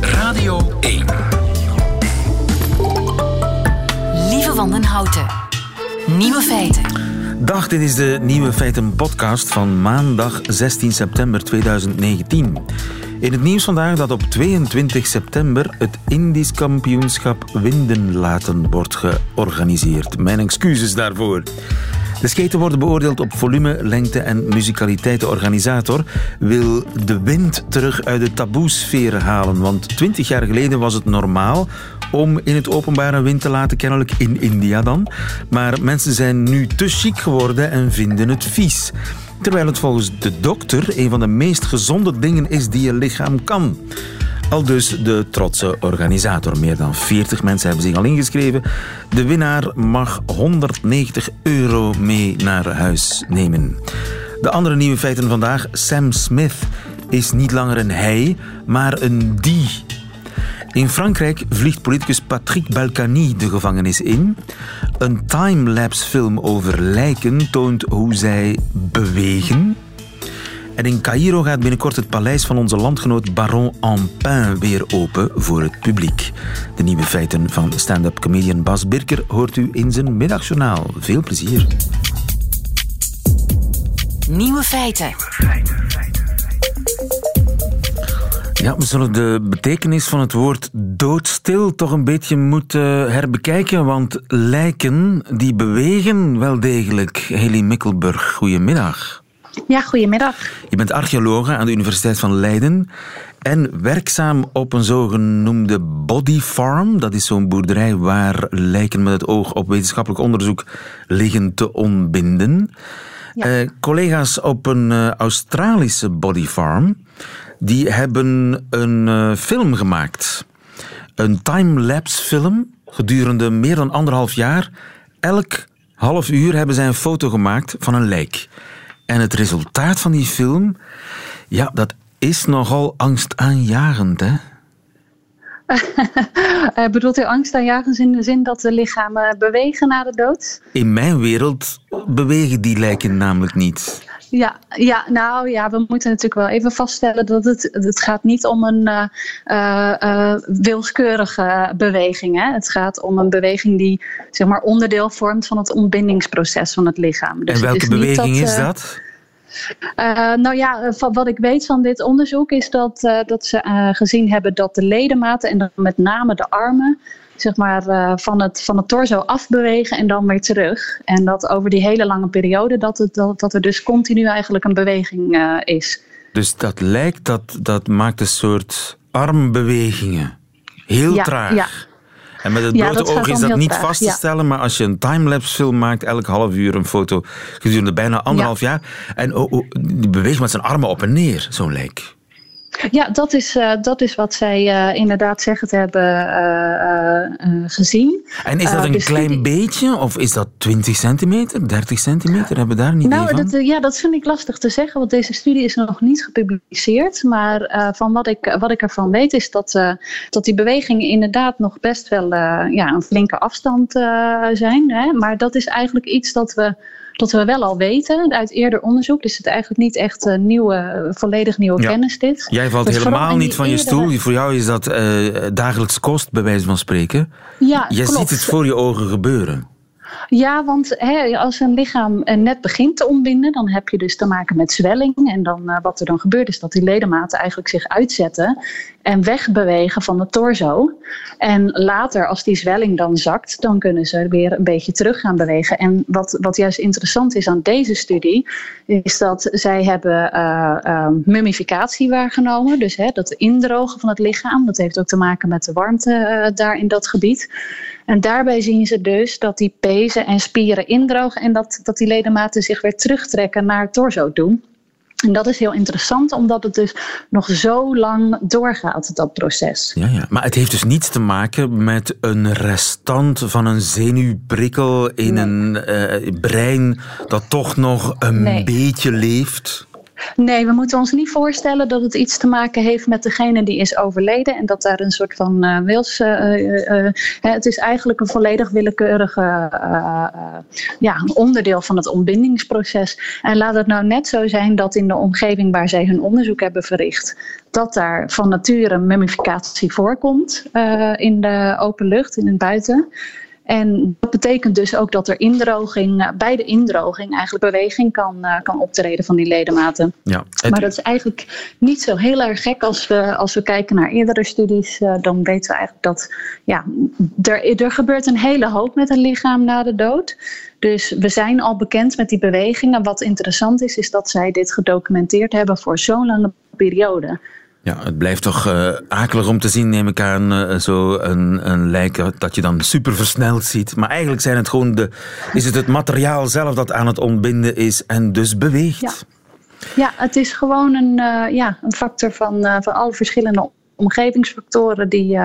Radio 1. Lieve Wandenhouten. Nieuwe feiten. Dag, dit is de Nieuwe Feiten podcast van maandag 16 september 2019. In het nieuws vandaag dat op 22 september het Indisch kampioenschap winden laten wordt georganiseerd. Mijn excuses daarvoor. De skaten worden beoordeeld op volume, lengte en musicaliteit. De organisator wil de wind terug uit de taboesfeer halen. Want 20 jaar geleden was het normaal om in het openbaar een wind te laten, kennelijk in India dan. Maar mensen zijn nu te chic geworden en vinden het vies. Terwijl het volgens de dokter een van de meest gezonde dingen is die je lichaam kan. Al dus de trotse organisator. Meer dan 40 mensen hebben zich al ingeschreven. De winnaar mag 190 euro mee naar huis nemen. De andere nieuwe feiten vandaag. Sam Smith is niet langer een hij, maar een die. In Frankrijk vliegt politicus Patrick Balkany de gevangenis in. Een timelapse film over lijken toont hoe zij bewegen. En in Cairo gaat binnenkort het paleis van onze landgenoot Baron Ampin weer open voor het publiek. De nieuwe feiten van stand-up comedian Bas Birker hoort u in zijn middagjournaal. Veel plezier. Nieuwe feiten. Ja, we zullen de betekenis van het woord doodstil toch een beetje moeten herbekijken, want lijken die bewegen wel degelijk. Heli Mikkelburg, goedemiddag. Ja, goedemiddag. Je bent archeologe aan de Universiteit van Leiden en werkzaam op een zogenoemde body farm. Dat is zo'n boerderij waar lijken met het oog op wetenschappelijk onderzoek liggen te ontbinden. Ja. Eh, collega's op een eh, Australische body farm die hebben een eh, film gemaakt. Een time-lapse film gedurende meer dan anderhalf jaar. Elk half uur hebben zij een foto gemaakt van een lijk. En het resultaat van die film, ja, dat is nogal angstaanjagend, hè? Eh, bedoelt u angstaanjagend in de zin dat de lichamen bewegen na de dood? In mijn wereld bewegen die lijken namelijk niet. Ja, ja, nou ja, we moeten natuurlijk wel even vaststellen dat het, het gaat niet om een eh, eh, eh, willekeurig beweging. Hè? Het gaat om een beweging die zeg maar, onderdeel vormt van het ontbindingsproces van het lichaam. Dus en welke is beweging dat, is dat? Nou ja, van wat ik weet van dit onderzoek is dat, dat ze gezien hebben dat de ledematen en dan met name de armen zeg maar, eh, van, het, van het torso afbewegen en dan weer terug. En dat over die hele lange periode dat, het, dat, dat er dus continu eigenlijk een beweging eh, is. Dus dat lijkt, dat, dat maakt een soort armbewegingen. Heel Ja, traag. ja. En met het Ja, blote oog is dat niet traag, vast te stellen, maar als je een timelapse film maakt, elk half uur een foto gedurende bijna anderhalf jaar. En oh, oh, die beweegt met zijn armen op en neer, zo'n lijk. Ja, dat is, eh, dat is wat zij eh, inderdaad zeggen te hebben eh, gezien. En is dat een dus klein die- beetje, of is dat 20 centimeter, 30 centimeter? Hebben we daar idee Nou, van? dat, ja, dat vind ik lastig te zeggen, want deze studie is nog niet gepubliceerd. Maar van wat ik, wat ik ervan weet is dat, dat die bewegingen inderdaad nog best wel ja, een flinke afstand zijn. Hè? Maar dat is eigenlijk iets dat we, dat we wel al weten uit eerder onderzoek. Dus het is eigenlijk niet echt eh, nieuwe, eh, volledig nieuwe Ja. kennis dit. Jij valt Dus helemaal niet van je stoel. Voor jou is dat eh, dagelijks kost, bij wijze van spreken. Ja, Je klopt. ziet het voor je ogen gebeuren. Ja, want hè, als een lichaam eh, net begint te ontbinden, dan heb je dus te maken met zwelling. En dan, eh, wat er dan gebeurt, is dat die ledematen eigenlijk zich uitzetten en wegbewegen van de torso. En later, als die zwelling dan zakt, dan kunnen ze weer een beetje terug gaan bewegen. En wat, wat juist interessant is aan deze studie, is dat zij hebben eh, mummificatie waargenomen. Dus hè, dat indrogen van het lichaam, dat heeft ook te maken met de warmte daar in dat gebied. En daarbij zien ze dus dat die en spieren indrogen en dat, dat die ledematen zich weer terugtrekken naar het torso doen. En dat is heel interessant, omdat het dus nog zo lang doorgaat, dat proces. Ja, ja. Maar het heeft dus niets te maken met een restant van een zenuwprikkel in Nee. een eh, brein dat toch nog een Nee. beetje leeft. Nee, we moeten ons niet voorstellen dat het iets te maken heeft met degene die is overleden en dat daar een soort van uh, wils. Uh, uh, het is eigenlijk een volledig willekeurige ja, onderdeel van het ontbindingsproces. En laat het nou net zo zijn dat in de omgeving waar zij hun onderzoek hebben verricht, dat daar van nature mummificatie voorkomt in de open lucht, in het buiten. En dat betekent dus ook dat er indroging, eh, bij de indroging eigenlijk beweging kan, uh, kan optreden van die ledematen. Ja, Maar dat is eigenlijk niet zo heel erg gek als we, als we kijken naar eerdere studies. Uh, dan weten we eigenlijk dat ja, er, er gebeurt een hele hoop met een lichaam na de dood. Dus we zijn al bekend met die bewegingen. Wat interessant is, is dat zij dit gedocumenteerd hebben voor zo'n lange periode. Ja, het blijft toch uh, akelig om te zien, neem ik aan, uh, zo een, een dat je dan super versneld ziet. Maar eigenlijk zijn het gewoon de, is het het materiaal zelf dat aan het ontbinden is en dus beweegt. Ja, het is gewoon een, uh, ja, een factor van, van alle verschillende omgevingsfactoren die,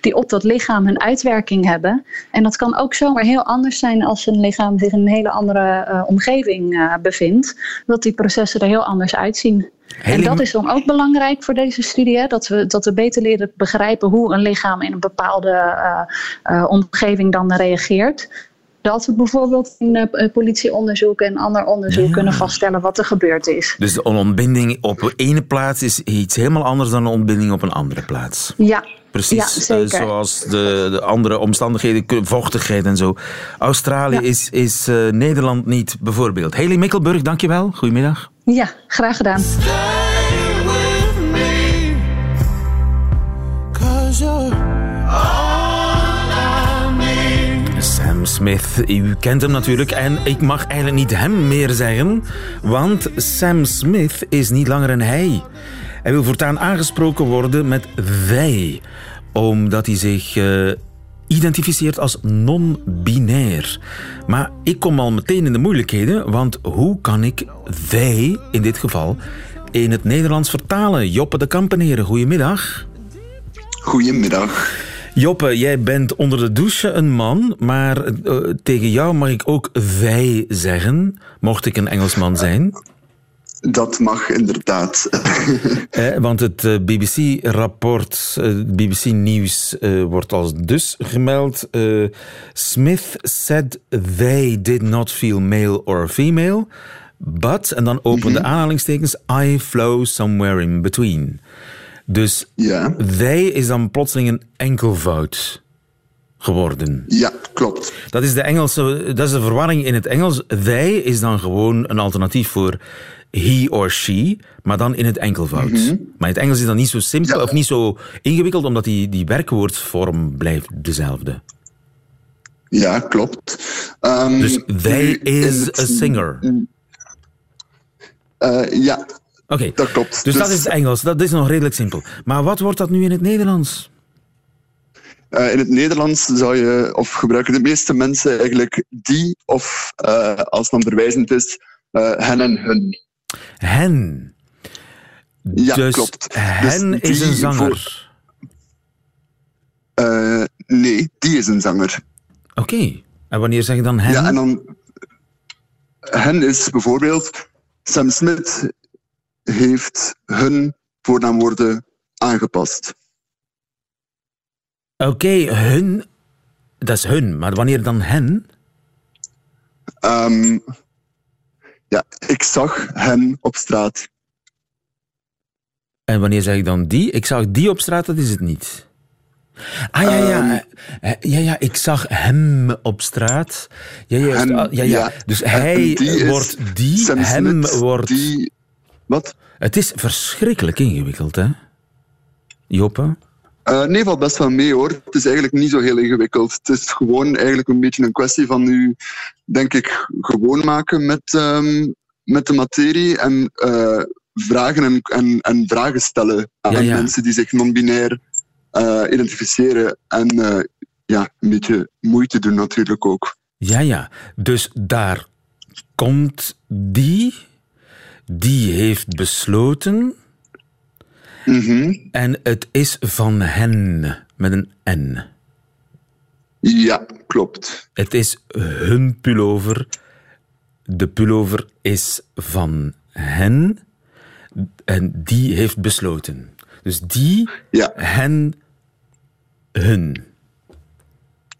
die op dat lichaam hun uitwerking hebben. En dat kan ook zomaar heel anders zijn als een lichaam zich in een hele andere omgeving bevindt. Dat die processen er heel anders uitzien en dat is dan ook belangrijk voor deze studie, hè? Dat, we, dat we beter leren begrijpen hoe een lichaam in een bepaalde uh, uh, omgeving dan reageert. Dat we bijvoorbeeld in uh, politieonderzoek en ander onderzoek kunnen vaststellen wat er gebeurd is. Dus een ontbinding op ene plaats is iets helemaal anders dan een ontbinding op een andere plaats. Ja, Precies, ja, zoals de, de, andere omstandigheden, vochtigheid en zo. Australië ja. is, is uh, Nederland niet, bijvoorbeeld. Haley Mikkelburg, dankjewel. Goedemiddag. Ja, graag gedaan. Sam Smith, u kent hem natuurlijk en ik mag eigenlijk niet hem meer zeggen, want Sam Smith is niet langer een hij. Hij wil voortaan aangesproken worden met wij, omdat hij zich uh, identificeert als non-binair. Maar ik kom al meteen in de moeilijkheden, want hoe kan ik wij in dit geval in het Nederlands vertalen? Joppe de Kampeneren, goedemiddag. Goedemiddag. Joppe, jij bent onder de douche een man, maar uh, tegen jou mag ik ook wij zeggen, mocht ik een Engelsman zijn. Dat mag inderdaad. Eh, want het uh, BBC-rapport, uh, BBC-nieuws wordt als dus gemeld. Smith said they did not feel male or female, but, en dan opende mm -hmm. aanhalingstekens, I flow somewhere in between. Dus ja. they is dan plotseling een enkelvoud geworden. Ja, klopt. Dat is de Engelse, dat is de verwarring in het Engels. They is dan gewoon een alternatief voor he or she, maar dan in het enkelvoud. Mm -hmm. Maar in het Engels is dat niet zo simpel ja. of niet zo ingewikkeld, omdat die, die werkwoordvorm blijft dezelfde. Ja, klopt. Um, dus they is het, a singer. Uh, ja, Oké, okay. dat klopt. Dus, dus, dat is het Engels, dat is nog redelijk simpel. Maar wat wordt dat nu in het Nederlands? Uh, in het Nederlands zou je, of gebruiken de meeste mensen eigenlijk die, of uh, als het dan verwijzend is, hen en hun. Hen. Ja, dus klopt. Hen dus is een zanger. Voor... Uh, nee, die is een zanger. Oké. Okay. En wanneer zeg je dan hen? Ja, en dan... Hen is bijvoorbeeld... Sam Smith heeft hun voornaamwoorden aangepast. Oké, okay, hun... Dat is hun, maar wanneer dan hen? Um, ja, ik zag hem op straat. En wanneer zeg ik dan die? Ik zag die op straat, dat is het niet. Ah ja, ja. Um, ja, ja, ik zag hem op straat. Ja, ja, hem, ja, ja. ja. Dus hij die wordt die, Sam hem Smith, wordt. Die... Wat? Het is verschrikkelijk ingewikkeld, hè? Joppe? Uh, nee, valt best wel mee hoor. Het is eigenlijk niet zo heel ingewikkeld. Het is gewoon eigenlijk een beetje een kwestie van nu, denk ik, gewoon maken met, um, met de materie en uh, vragen en, en, en, vragen stellen aan ja, ja. mensen die zich non-binair uh, identificeren. En ja, een beetje moeite doen natuurlijk ook. Ja, ja. Dus daar komt die, die heeft besloten Mm -hmm. En het is van hen, met een N. Ja, klopt. Het is hun pullover. De pullover is van hen. En die heeft besloten. Dus die, Ja. hen, hun.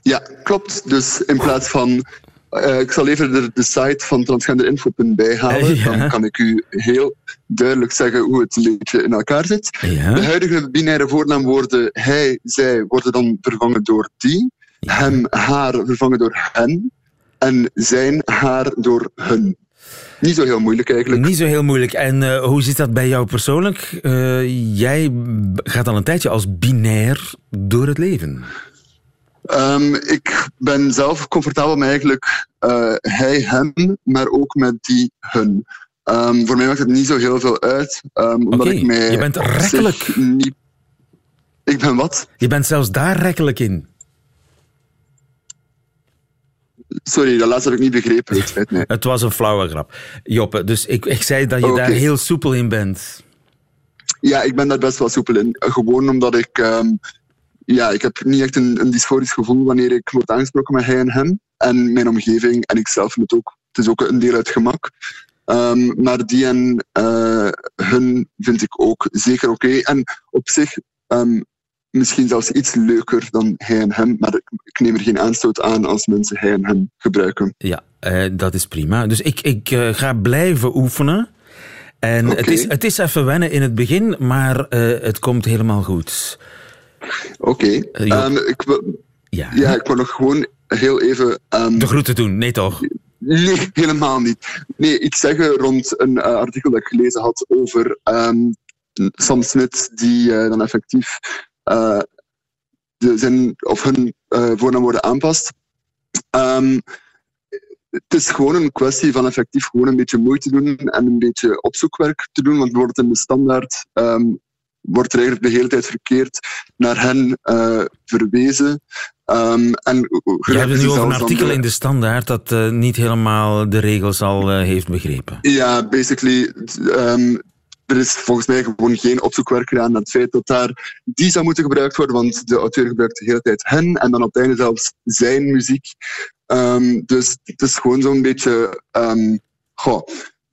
Ja, klopt. Dus in plaats van. Eh, ik zal even de, de site van transgenderinfo.bij halen. Ja. Dan kan ik u heel duidelijk zeggen hoe het beetje in elkaar zit. De huidige binaire voornaamwoorden hij, zij worden dan vervangen door die. Hem, haar vervangen door hen. En zijn, haar door hun. Niet zo heel moeilijk eigenlijk. niet zo heel moeilijk. En eh, hoe zit dat bij jou persoonlijk? Eh, jij gaat al een tijdje als binair door het leven. Ehm, ik ben zelf comfortabel met eigenlijk eh, hij, hem, maar ook met die, hun. Ehm, voor mij maakt het niet zo heel veel uit. ehm, omdat ik mij je bent rekkelijk. Niet... Ik ben wat? Je bent zelfs daar rekkelijk in. Sorry, dat laatste heb ik niet begrepen. Het mij. Het was een flauwe grap. Joppe, dus ik, ik zei dat je daar heel soepel in bent. Ja, ik ben daar best wel soepel in. Gewoon omdat ik... ja, ik heb niet echt een, een dysforisch gevoel wanneer ik word aangesproken met hij en hem. En mijn omgeving en ik zelf vind het ook. Het is ook een deel uit gemak. Ehm, maar die en eh, hun vind ik ook zeker oké. En op zich ehm, misschien zelfs iets leuker dan hij en hem. Maar ik, neem er geen aanstoot aan als mensen hij en hem gebruiken. Ja, eh, dat is prima. Dus ik, ik eh, ga blijven oefenen. En het, is, het is even wennen in het begin, maar het komt helemaal goed. Oké. Eh. Ehm, ik, wil- Ja, ja, ik wil nog gewoon heel even... ehm, de groeten doen. Nee toch? Nee, helemaal niet. Nee, iets zeggen rond een eh, artikel dat ik gelezen had over ehm, Sam Smith, die eh, dan effectief eh, de, zijn, of hun eh, voornaamwoorden aanpast. Het is gewoon een kwestie van effectief gewoon een beetje moeite doen en een beetje opzoekwerk te doen. Want bijvoorbeeld in de standaard wordt er eigenlijk de hele tijd verkeerd naar hen eh, verwezen. Ehm, en Je hebt het nu over een artikel de- in de standaard dat eh, niet helemaal de regels al eh, heeft begrepen. Ja, basically. ehm, er is volgens mij gewoon geen opzoekwerk gedaan naar het feit dat daar die zou moeten gebruikt worden, want de auteur gebruikt de hele tijd hen en dan op het einde zelfs zijn muziek. Ehm, dus het is gewoon zo'n beetje um, goh,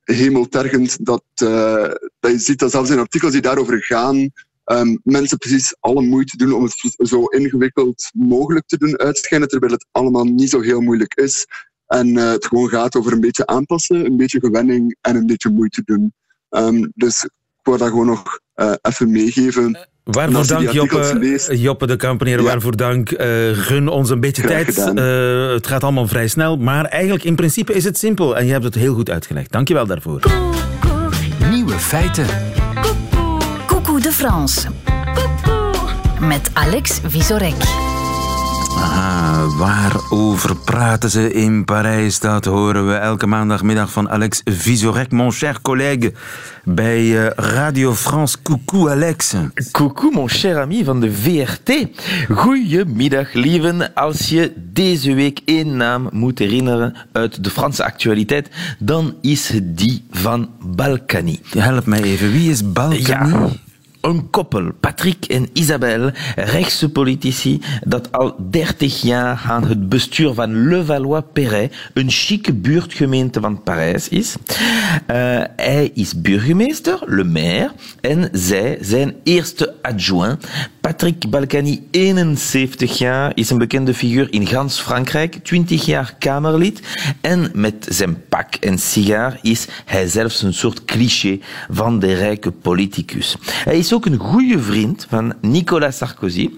hemeltergend dat, eh, dat je ziet dat zelfs in artikels die daarover gaan, ehm, mensen precies alle moeite doen om het zo ingewikkeld mogelijk te doen uitschijnen, terwijl het allemaal niet zo heel moeilijk is. En eh, het gewoon gaat over een beetje aanpassen, een beetje gewenning en een beetje moeite doen. Ehm, dus ik wou dat gewoon nog eh, even meegeven. En Waarvoor dank, Joppe, Joppe de Kampeneer. Ja. Waarvoor dank. Eh, gun ons een beetje Graag tijd. Eh, het gaat allemaal vrij snel. Maar eigenlijk in principe is het simpel. En je hebt het heel goed uitgelegd. Dank je wel daarvoor. Nieuwe feiten. Coucou de France. Met Alex Visorek. Aha, waarover praten ze in Parijs? Dat horen we elke maandagmiddag van Alex Visorek, mon cher collègue, bij eh, Radio France. Coucou Alex. Coucou mon cher ami van de VRT. Goedemiddag lieven. Als je deze week één naam moet herinneren uit de Franse actualiteit, dan is het die van Balkany. Help mij even, wie is Balkany? Ja. Een koppel, Patrick en Isabelle, rechtse politici, dat al 30 jaar aan het bestuur van Levallois-Perret, een chique buurtgemeente van Parijs, is. Uh, hij is burgemeester, le maire, en zij zijn eerste adjoint. Patrick Balkany, 71 jaar, is een bekende figuur in gans Frankrijk, 20 jaar Kamerlid, en met zijn pak en sigaar is hij zelfs een soort cliché van de rijke politicus. Hij is ook een goede vriend van Nicolas Sarkozy.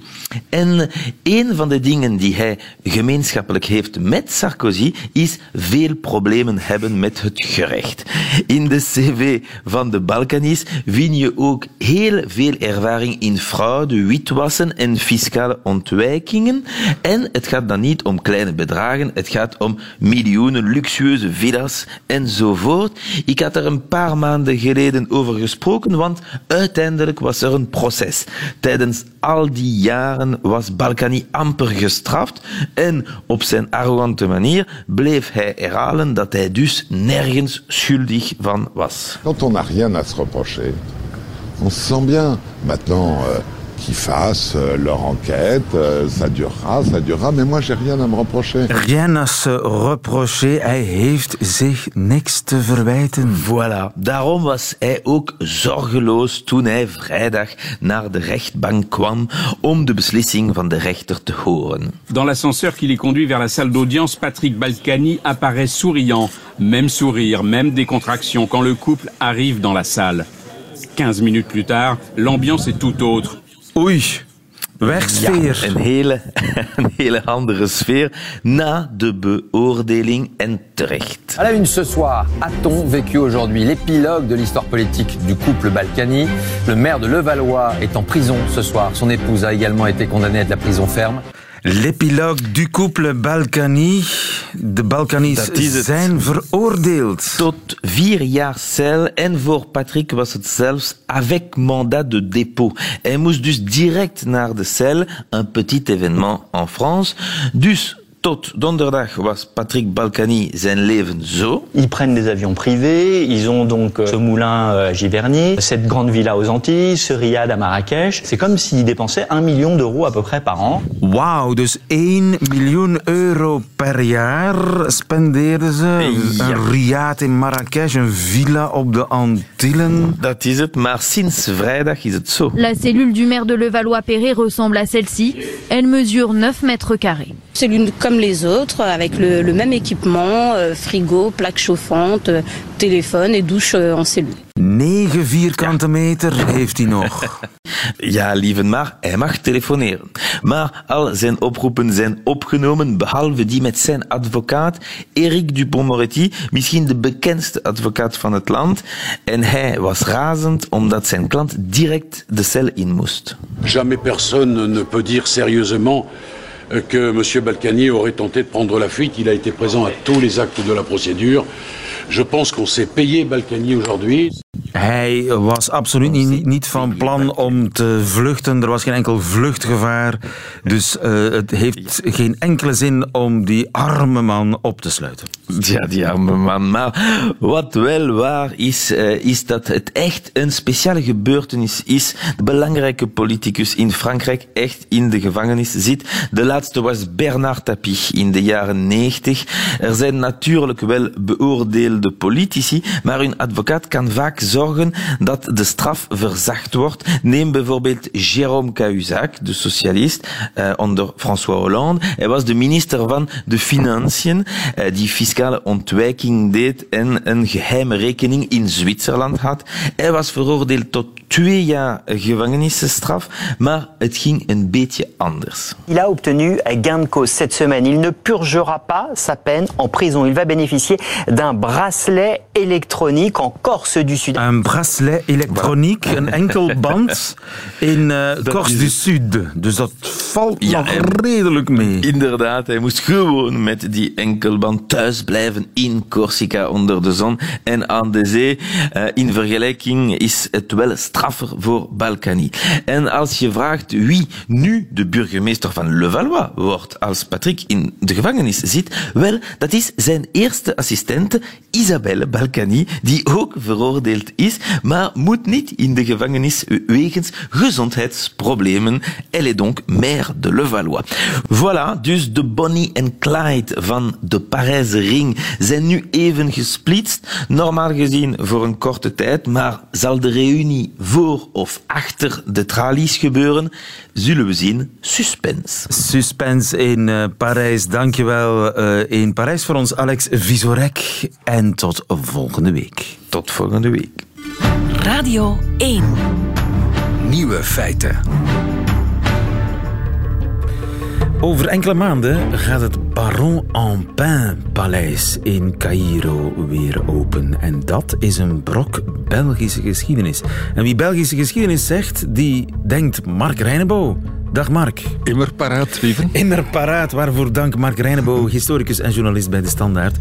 En een van de dingen die hij gemeenschappelijk heeft met Sarkozy is veel problemen hebben met het gerecht. In de cv van de Balkanis vind je ook heel veel ervaring in fraude, witwassen en fiscale ontwijkingen. En het gaat dan niet om kleine bedragen, het gaat om miljoenen luxueuze villa's enzovoort. Ik had er een paar maanden geleden over gesproken, want uiteindelijk was er een proces. Tijdens al die jaren was Balkany amper gestraft en op zijn arrogante manier bleef hij herhalen dat hij dus nergens schuldig van was. Quand on n'a rien à se reprocher, on se sent bien. Maintenant, euh, qu'ils fassent euh, leur enquête. Euh, ça durera, ça durera. Mais moi, j'ai rien à me reprocher. Rien à se reprocher. Hij heeft zich niks te verwijten. Voilà. Daarom was hij ook zorgeloos toen hij vrijdag naar de rechtbank kwam om de beslissing van de rechter te horen. Dans l'ascenseur qui les conduit vers la salle d'audience, Patrick Balkany apparaît souriant. Même sourire, même décontraction quand le couple arrive dans la salle. 15 minutes plus tard, l'ambiance est tout autre. Oei, Ja, wegsfeer. een hele, een hele andere sfeer na de beoordeling en terecht. À la une ce soir, a-t-on vécu aujourd'hui l'épilogue de l'histoire politique du couple Balkany? Le maire de Levallois est en prison ce soir. Son épouse a également été condamnée à de la prison ferme. L'épilogue du couple Balkany. De Balkany's Dat is het. zijn veroordeeld. Tot vier jaar cel en voor Patrick was het zelfs avec mandat de dépôt. Hij moest dus direct naar de cel, een petit événement en France. Dus tot donderdag was Patrick Balkany zijn leven zo. Ils prennent des avions privés, ils ont donc euh, ce moulin euh, à Giverny, cette grande villa aux Antilles, ce riad à Marrakech. C'est comme s'ils dépensaient un million d'euros à peu près par an. Wauw, dus 1 miljoen euro per jaar spendeerden ze. Ja. Een riad in Marrakesh, een villa op de Antillen. Dat is het, maar sinds vrijdag is het zo. La cellule du maire de Levallois-Perret ressemble à celle-ci. Elle mesure 9 mètres carrés. C'est l'une comme les autres, avec le, le même équipement, euh, frigo, plaque chauffante, euh, téléphone et douche euh, en cellule. 9 vierkante meter heeft hij nog. Ja, lieve maar, hij mag telefoneren. Maar al zijn oproepen zijn opgenomen, behalve die met zijn advocaat, Eric Dupont-Moretti, misschien de bekendste advocaat van het land. En hij was razend omdat zijn klant direct de cel in moest. Jamais personne ne peut dire sérieusement que M. Balkany aurait tenté de prendre la fuite. Il a été présent à tous les actes de la procédure. Je pense qu'on s'est payé Balkany aujourd'hui. Hij was absoluut niet, niet van plan om te vluchten. Er was geen enkel vluchtgevaar. Dus eh, het heeft geen enkele zin om die arme man op te sluiten. Ja, die arme man. Maar wat wel waar is, eh, is dat het echt een speciale gebeurtenis is. De belangrijke politicus in Frankrijk echt in de gevangenis zit. De laatste was Bernard Tapie in de jaren 90. Er zijn natuurlijk wel beoordeelde politici, maar hun advocaat kan vaak zorgen dat de straf verzacht wordt. Neem bijvoorbeeld Jérôme Cahuzac, de socialist, eh, onder François Hollande. Hij was de minister van de Financiën, eh, die fiscale ontwijking deed en een geheime rekening in Zwitserland had. Hij was veroordeeld tot twee jaar gevangenisstraf, maar het ging een beetje anders. Il a obtenu gain de cause cette semaine. Il ne purgera pas sa peine en prison. Il va bénéficier d'un bracelet électronique en Corse du Sud. Een bracelet elektroniek, een enkel band in eh Corse is du. Sud. Dus dat valt Ja, nog redelijk mee. Inderdaad, hij moest gewoon met die enkelband thuis blijven in Corsica onder de zon en aan de zee. Eh, in vergelijking is het wel straffer voor Balkany. En als je vraagt wie nu de burgemeester van Levallois wordt als Patrick in de gevangenis zit, wel, dat is zijn eerste assistente Isabelle Balkany, die ook veroordeeld is, maar moet niet in de gevangenis wegens gezondheidsproblemen. Elle est donc maire de Levallois. Voilà, dus de Bonnie en Clyde van de Parijse ring zijn nu even gesplitst. Normaal gezien voor een korte tijd, maar zal de reunie voor of achter de tralies gebeuren? Zullen we zien. Suspense. Suspense in eh, Parijs. Dankjewel eh in Parijs voor ons, Alex Visorek. En tot volgende week. Tot volgende week. Radio 1. Nieuwe feiten. Over enkele maanden gaat het Baron en Pin Paleis in Cairo weer open. En dat is een brok Belgische geschiedenis. En wie Belgische geschiedenis zegt, die denkt Mark Reinebo. Dag Mark. Immer paraat, Lieven. Immer paraat, waarvoor dank Mark Reinebo, historicus en journalist bij De Standaard.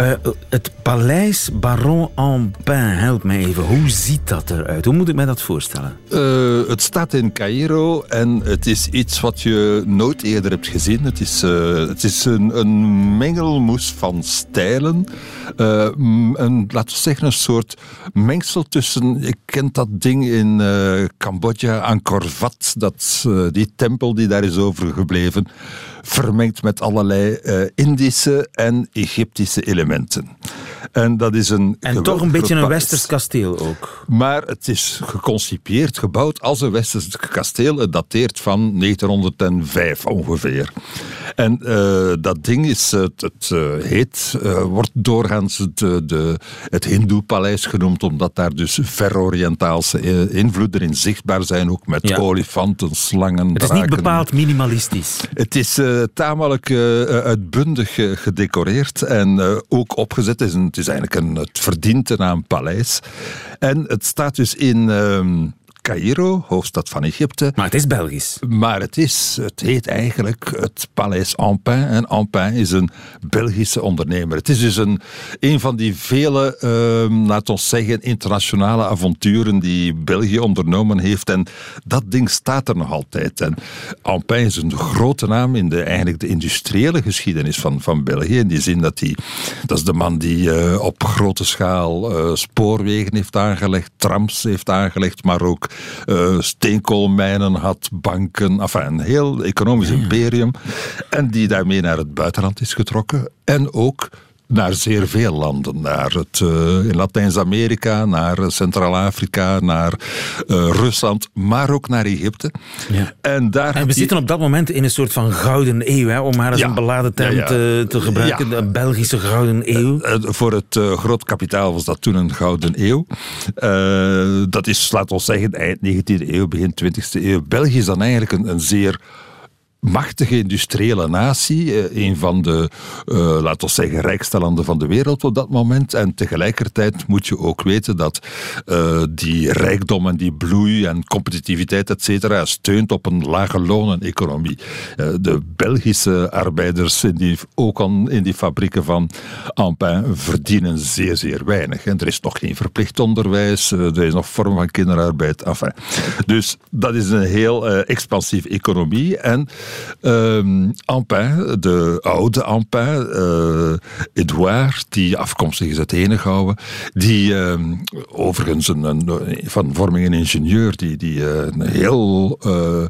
Uh, het paleis Baron en Pin, help mij even. Hoe ziet dat eruit? Hoe moet ik mij dat voorstellen? Uh, het staat in Cairo en het is iets wat je nooit eerder hebt gezien. Het is, uh, het is een, een, mengelmoes van stijlen. een, laten we zeggen, een soort mengsel tussen... Je kent dat ding in Cambodja, Angkor Wat, dat, die tempel die daar is overgebleven vermengd met allerlei uh, Indische en Egyptische elementen. En dat is een. En toch een beetje een westers kasteel ook. Maar het is geconcipeerd, gebouwd als een westers kasteel. Het dateert van 1905 ongeveer. En uh, dat ding is, het, het uh, heet, uh, wordt doorgaans de, de, het Hindoe-paleis genoemd, omdat daar dus ver-Oriëntaalse invloeden in zichtbaar zijn, ook met ja. olifanten, slangen, Het is draken. niet bepaald minimalistisch. Het is tamelijk uitbundig gedecoreerd en ook opgezet. Het is, een, het is eigenlijk een, het verdient naam paleis. En het staat dus in... Ehm, Cairo, hoofdstad van Egypte. Maar het is Belgisch. Maar het is, het heet eigenlijk het Paleis Ampin. En Ampin is een Belgische ondernemer. Het is dus een, een van die vele, uh, laten we zeggen, internationale avonturen die België ondernomen heeft. En dat ding staat er nog altijd. En Ampin is een grote naam in de, eigenlijk de industriële geschiedenis van, van België. In die zin dat hij, dat is de man die uh, op grote schaal uh, spoorwegen heeft aangelegd, trams heeft aangelegd, maar ook uh, steenkoolmijnen had, banken, enfin, een heel economisch imperium. En die daarmee naar het buitenland is getrokken. En ook naar zeer veel landen. Naar het, uh, in Latijns-Amerika, naar Centraal-Afrika, naar uh, Rusland, maar ook naar Egypte. Ja. En, daar en we zitten op dat moment in een soort van gouden eeuw, hè, om maar eens Ja. een beladen term Ja. Te, te gebruiken. Een Belgische gouden eeuw. Eh, voor het eh, groot kapitaal was dat toen een gouden eeuw. Eh, dat is, laten we zeggen, eind 19e eeuw, begin 20e eeuw. België is dan eigenlijk een, een zeer machtige industriële natie. eh, Een van de, eh, laten we zeggen, rijkste landen van de wereld op dat moment. En tegelijkertijd moet je ook weten dat eh, die rijkdom en die bloei en competitiviteit, et cetera, steunt op een lage loneneconomie. De Belgische arbeiders, in die, ook al in die fabrieken van Ampin, verdienen zeer, zeer weinig. En er is nog geen verplicht onderwijs, er is nog vorm van kinderarbeid. Enfin. Dus dat is een heel expansieve economie. En Ampin, de oude Ampin, eh Edouard, die afkomstig is uit Henegouwen, die ehm, overigens een, een, van vorming een ingenieur, die, die eh, een heel eh,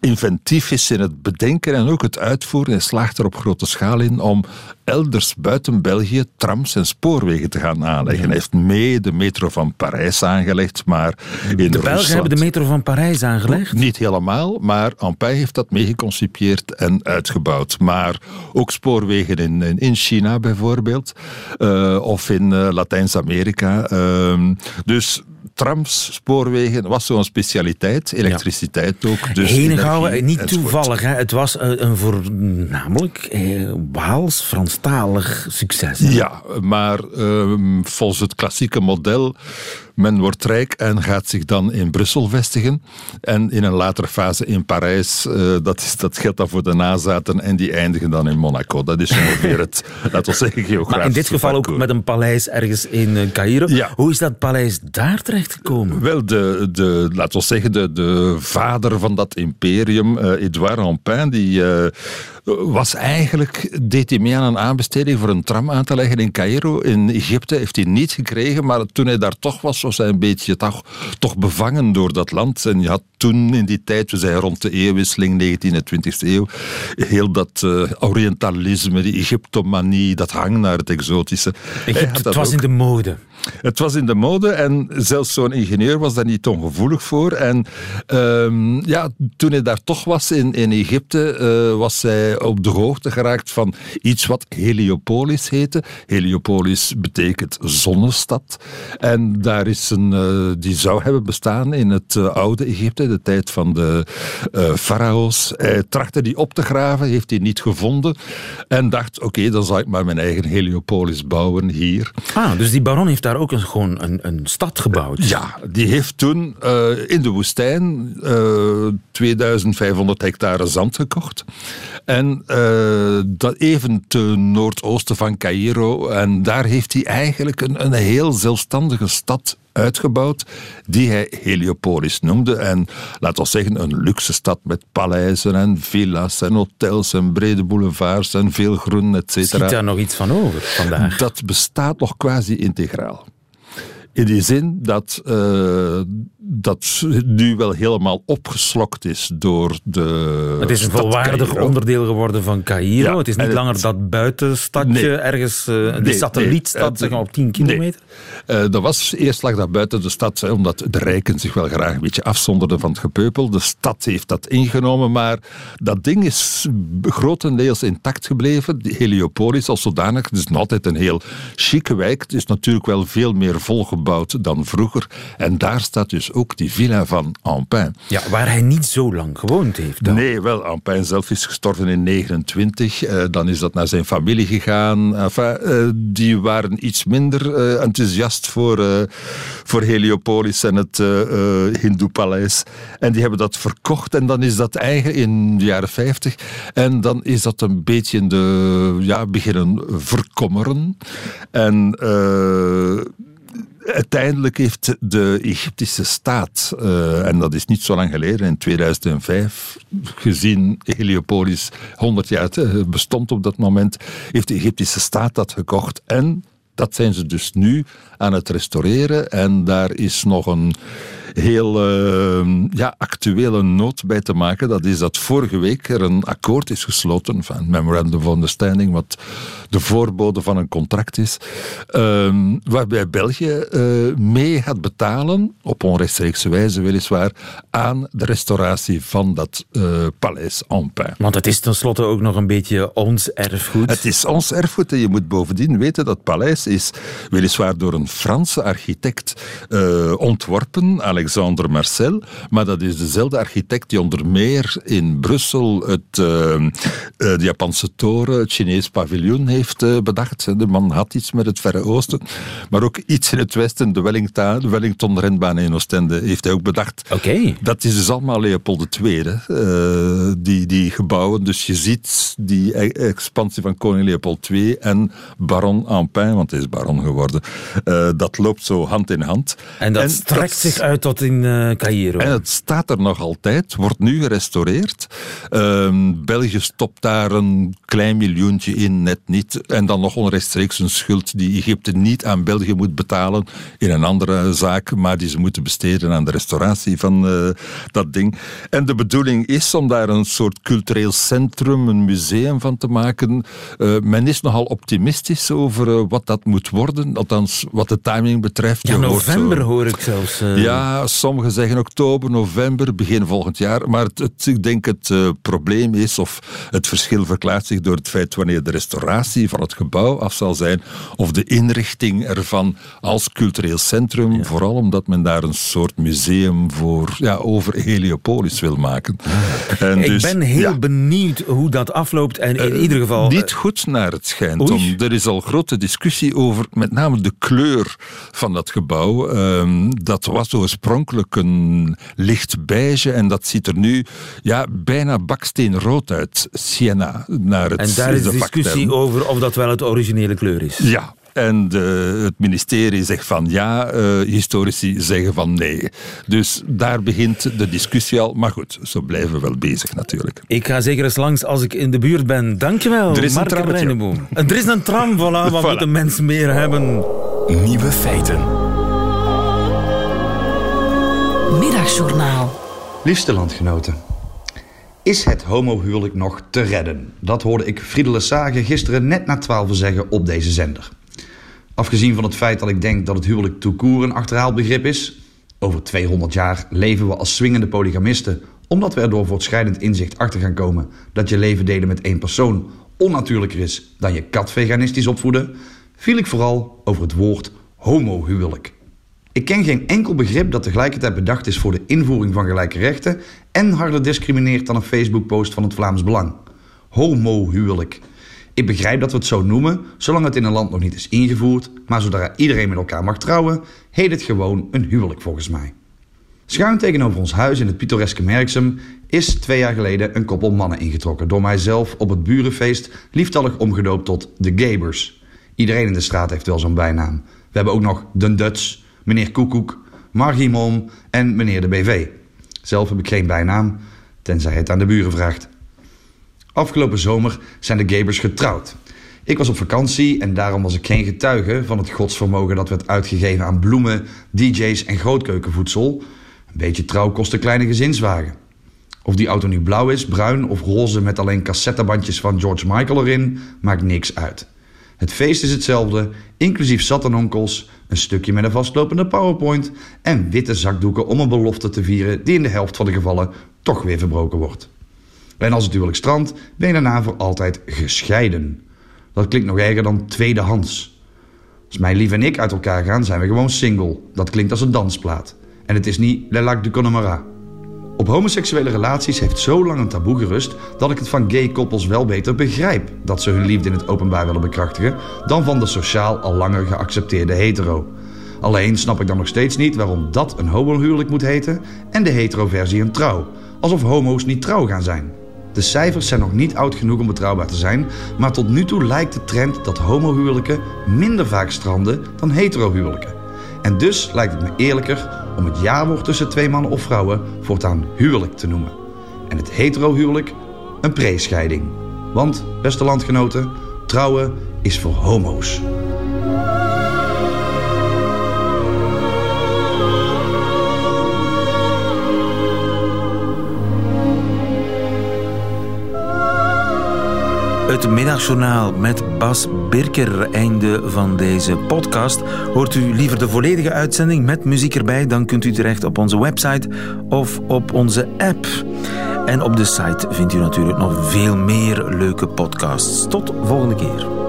inventief is in het bedenken en ook het uitvoeren en slaagt er op grote schaal in om elders buiten België trams en spoorwegen te gaan aanleggen. Hij heeft mee de metro van Parijs aangelegd, maar in De Belgen Rusland- hebben de metro van Parijs aangelegd. niet helemaal, maar Ampère heeft dat meegeconcipieerd en uitgebouwd. Maar ook spoorwegen in, in- in China bijvoorbeeld, eh, of in eh, Latijns-Amerika. Ehm, dus trams, spoorwegen was zo'n specialiteit. Elektriciteit ook. Dus Henegouwen, energie niet enzovoort. toevallig. Hè. Het was eh, een voornamelijk eh, Waals, Franstalig succes. hè. Ja, maar ehm, volgens het klassieke model, men wordt rijk en gaat zich dan in Brussel vestigen. En in een latere fase in Parijs, eh, dat, is, dat geldt dan voor de nazaten, en die eindigen dan in Monaco. Dat is ongeveer het, laten we zeggen, geografisch. Maar in dit geval ook met een paleis ergens in eh, Cairo. Ja. Hoe is dat paleis daar terechtgekomen? Wel, de, de, laten we zeggen, de, de vader van dat imperium, eh Edouard Rampin, die was eigenlijk, deed hij mee aan een aanbesteding voor een tram aan te leggen in Cairo. In Egypte heeft hij niet gekregen, maar toen hij daar toch was, was hij een beetje toch, toch bevangen door dat land. En je had toen in die tijd, we zijn rond de eeuwwisseling, 19e en 20e eeuw, heel dat eh, Orientalisme, die Egyptomanie, dat hang naar het exotische. Egypte, het was ook. in de mode. Het was in de mode en zelfs zo'n ingenieur was daar niet ongevoelig voor. En ehm, ja, toen hij daar toch was in, in Egypte, eh, was hij op de hoogte geraakt van iets wat Heliopolis heette. Heliopolis betekent zonnestad. En daar is een, eh, die zou hebben bestaan in het eh, oude Egypte, de tijd van de eh farao's. Hij trachtte die op te graven, heeft die niet gevonden. En dacht, oké, dan zal ik maar mijn eigen Heliopolis bouwen hier. Ah, dus die baron heeft daar ook een, gewoon een, een stad gebouwd. Ja, die heeft toen in de woestijn, eh, 2500 hectare zand gekocht. En uh, dat even ten noordoosten van Cairo. En daar heeft hij eigenlijk een, een heel zelfstandige stad uitgebouwd, die hij Heliopolis noemde. En laten we zeggen, een luxe stad met paleizen en villa's en hotels en brede boulevards en veel groen, et cetera. Ziet daar nog iets van over vandaag? Dat bestaat nog quasi integraal. In die zin dat uh, dat nu wel helemaal opgeslokt is door de. Het is een volwaardig onderdeel geworden van Cairo. Ja, het is niet langer dat buitenstadje nee, ergens, uh, de nee, satellietstad nee, zeg maar, op 10 kilometer. Uh, dat was eerst lag dat buiten de stad, hè, omdat de rijken zich wel graag een beetje afzonderden van het gepeupel. De stad heeft dat ingenomen, maar dat ding is grotendeels intact gebleven. Die Heliopolis als zodanig, het is nog altijd een heel chique wijk. Het is natuurlijk wel veel meer volgebouwd dan vroeger. En daar staat dus ook die villa van Ampin. Ja, waar hij niet zo lang gewoond heeft. Dan. Nee, wel, Ampin zelf is gestorven in 29. Uh, dan is dat naar zijn familie gegaan. Enfin, uh, die waren iets minder uh, enthousiast voor, voor Heliopolis en het Hindoe-paleis. En die hebben dat verkocht en dan is dat eigen in de jaren 50. En dan is dat een beetje de, ja, beginnen verkommeren. En uiteindelijk heeft de Egyptische staat, uh, en dat is niet zo lang geleden, in 2005, gezien Heliopolis 100 jaar bestond op dat moment, heeft de Egyptische staat dat gekocht en dat zijn ze dus nu aan het restaureren. En daar is nog een heel uh, ja, actuele noot bij te maken. Dat is dat vorige week er een akkoord is gesloten, van Memorandum of Understanding, wat de voorbode van een contract is, uh, waarbij België uh, mee gaat betalen, op onrechtstreekse wijze weliswaar, aan de restauratie van dat eh, paleis Ampin. Want het is tenslotte ook nog een beetje ons erfgoed. Het is ons erfgoed en je moet bovendien weten dat paleis is weliswaar door een Franse architect uh, ontworpen, Alexandre Marcel, maar dat is dezelfde architect die onder meer in Brussel het, uh, uh, de Japanse toren, het Chinees paviljoen heeft bedacht. De man had iets met het Verre Oosten, maar ook iets in het Westen, de Wellington, de Wellington renbaan in Oostende, heeft hij ook bedacht. Oké. Dat is dus allemaal Leopold II, die, die gebouwen. Dus je ziet die e-, expansie van koning Leopold II en baron Ampin, want hij is baron geworden. Dat loopt zo hand in hand. En dat en strekt dat, zich uit tot in uh, Cairo. En het staat er nog altijd, wordt nu gerestaureerd. Uh, België stopt daar een klein miljoentje in, net niet. En dan nog onrechtstreeks een schuld die Egypte niet aan België moet betalen in een andere zaak, maar die ze moeten besteden aan de restauratie van uh, dat ding. En de bedoeling is om daar een soort cultureel centrum, een museum van te maken. men is nogal optimistisch over wat dat moet worden, althans wat de timing betreft. Ja, november hoor ik zelfs. Uh... Ja, sommigen zeggen oktober, november, begin volgend jaar. Maar het, het, ik denk het uh, probleem is, of het verschil verklaart zich door het feit wanneer de restauratie van het gebouw af zal zijn, of de inrichting ervan als cultureel centrum, ja. vooral omdat men daar een soort museum voor, ja, over Heliopolis wil maken. En ik dus, ben heel ja. benieuwd hoe dat afloopt en in uh, ieder geval... Niet goed naar het schijnt. Om, er is al grote discussie over met name de kleur van dat gebouw. Um, dat was oorspronkelijk een licht beige en dat ziet er nu ja, bijna baksteenrood uit. Sienna. Naar het, en daar is de discussie over of dat wel het originele kleur is. Ja, en de, het ministerie zegt van ja, uh, historici zeggen van nee. Dus daar begint de discussie al. Maar goed, zo blijven we wel bezig natuurlijk. Ik ga zeker eens langs als ik in de buurt ben. Dankjewel, er is Mark een Reineboom. Er is een tram, voilà, wat voilà. moeten mensen meer hebben? Nieuwe feiten. Middagjournaal. Liefste landgenoten. Is het homohuwelijk nog te redden? Dat hoorde ik Friedele Sage gisteren net na 12 zeggen op deze zender. Afgezien van het feit dat ik denk dat het huwelijk toekoer een achterhaald begrip is. Over 200 jaar leven we als swingende polygamisten, omdat we er door voortschrijdend inzicht achter gaan komen dat je leven delen met één persoon onnatuurlijker is dan je kat veganistisch opvoeden, viel ik vooral over het woord homohuwelijk. Ik ken geen enkel begrip dat tegelijkertijd bedacht is voor de invoering van gelijke rechten en harder discrimineert dan een Facebook-post van het Vlaams Belang. Homohuwelijk. Ik begrijp dat we het zo noemen, zolang het in een land nog niet is ingevoerd, maar zodra iedereen met elkaar mag trouwen, heet het gewoon een huwelijk volgens mij. Schuin tegenover ons huis in het pittoreske Merksem is twee jaar geleden een koppel mannen ingetrokken. Door mijzelf op het burenfeest lieftallig omgedoopt tot de Gabers. Iedereen in de straat heeft wel zo'n bijnaam. We hebben ook nog de Duts, meneer Koekoek, Margie Mom en meneer de BV. Zelf heb ik geen bijnaam, tenzij het aan de buren vraagt. Afgelopen zomer zijn de Gabers getrouwd. Ik was op vakantie en daarom was ik geen getuige van het godsvermogen dat werd uitgegeven aan bloemen, DJ's en grootkeukenvoedsel. Een beetje trouw kost een kleine gezinswagen. Of die auto nu blauw is, bruin of roze met alleen cassettebandjes van George Michael erin, maakt niks uit. Het feest is hetzelfde, inclusief zattenonkels, een stukje met een vastlopende powerpoint en witte zakdoeken om een belofte te vieren die in de helft van de gevallen toch weer verbroken wordt. En als het huwelijk strandt, ben je daarna voor altijd gescheiden. Dat klinkt nog erger dan tweedehands. Als mijn lief en ik uit elkaar gaan, zijn we gewoon single. Dat klinkt als een dansplaat. En het is niet Le Lac du Connemara. Op homoseksuele relaties heeft zo lang een taboe gerust dat ik het van gay koppels wel beter begrijp dat ze hun liefde in het openbaar willen bekrachtigen dan van de sociaal al langer geaccepteerde hetero. Alleen snap ik dan nog steeds niet waarom dat een homohuwelijk moet heten en de hetero-versie een trouw. Alsof homo's niet trouw gaan zijn. De cijfers zijn nog niet oud genoeg om betrouwbaar te zijn, maar tot nu toe lijkt de trend dat homohuwelijken minder vaak stranden dan heterohuwelijken. En dus lijkt het me eerlijker om het jaarwoord tussen twee mannen of vrouwen voortaan huwelijk te noemen. En het heterohuwelijk een prescheiding. Want, beste landgenoten, trouwen is voor homo's. Het middagjournaal met Bas Birker. Einde van deze podcast. Hoort u liever de volledige uitzending met muziek erbij? Dan kunt u terecht op onze website of op onze app. En op de site vindt u natuurlijk nog veel meer leuke podcasts. Tot volgende keer.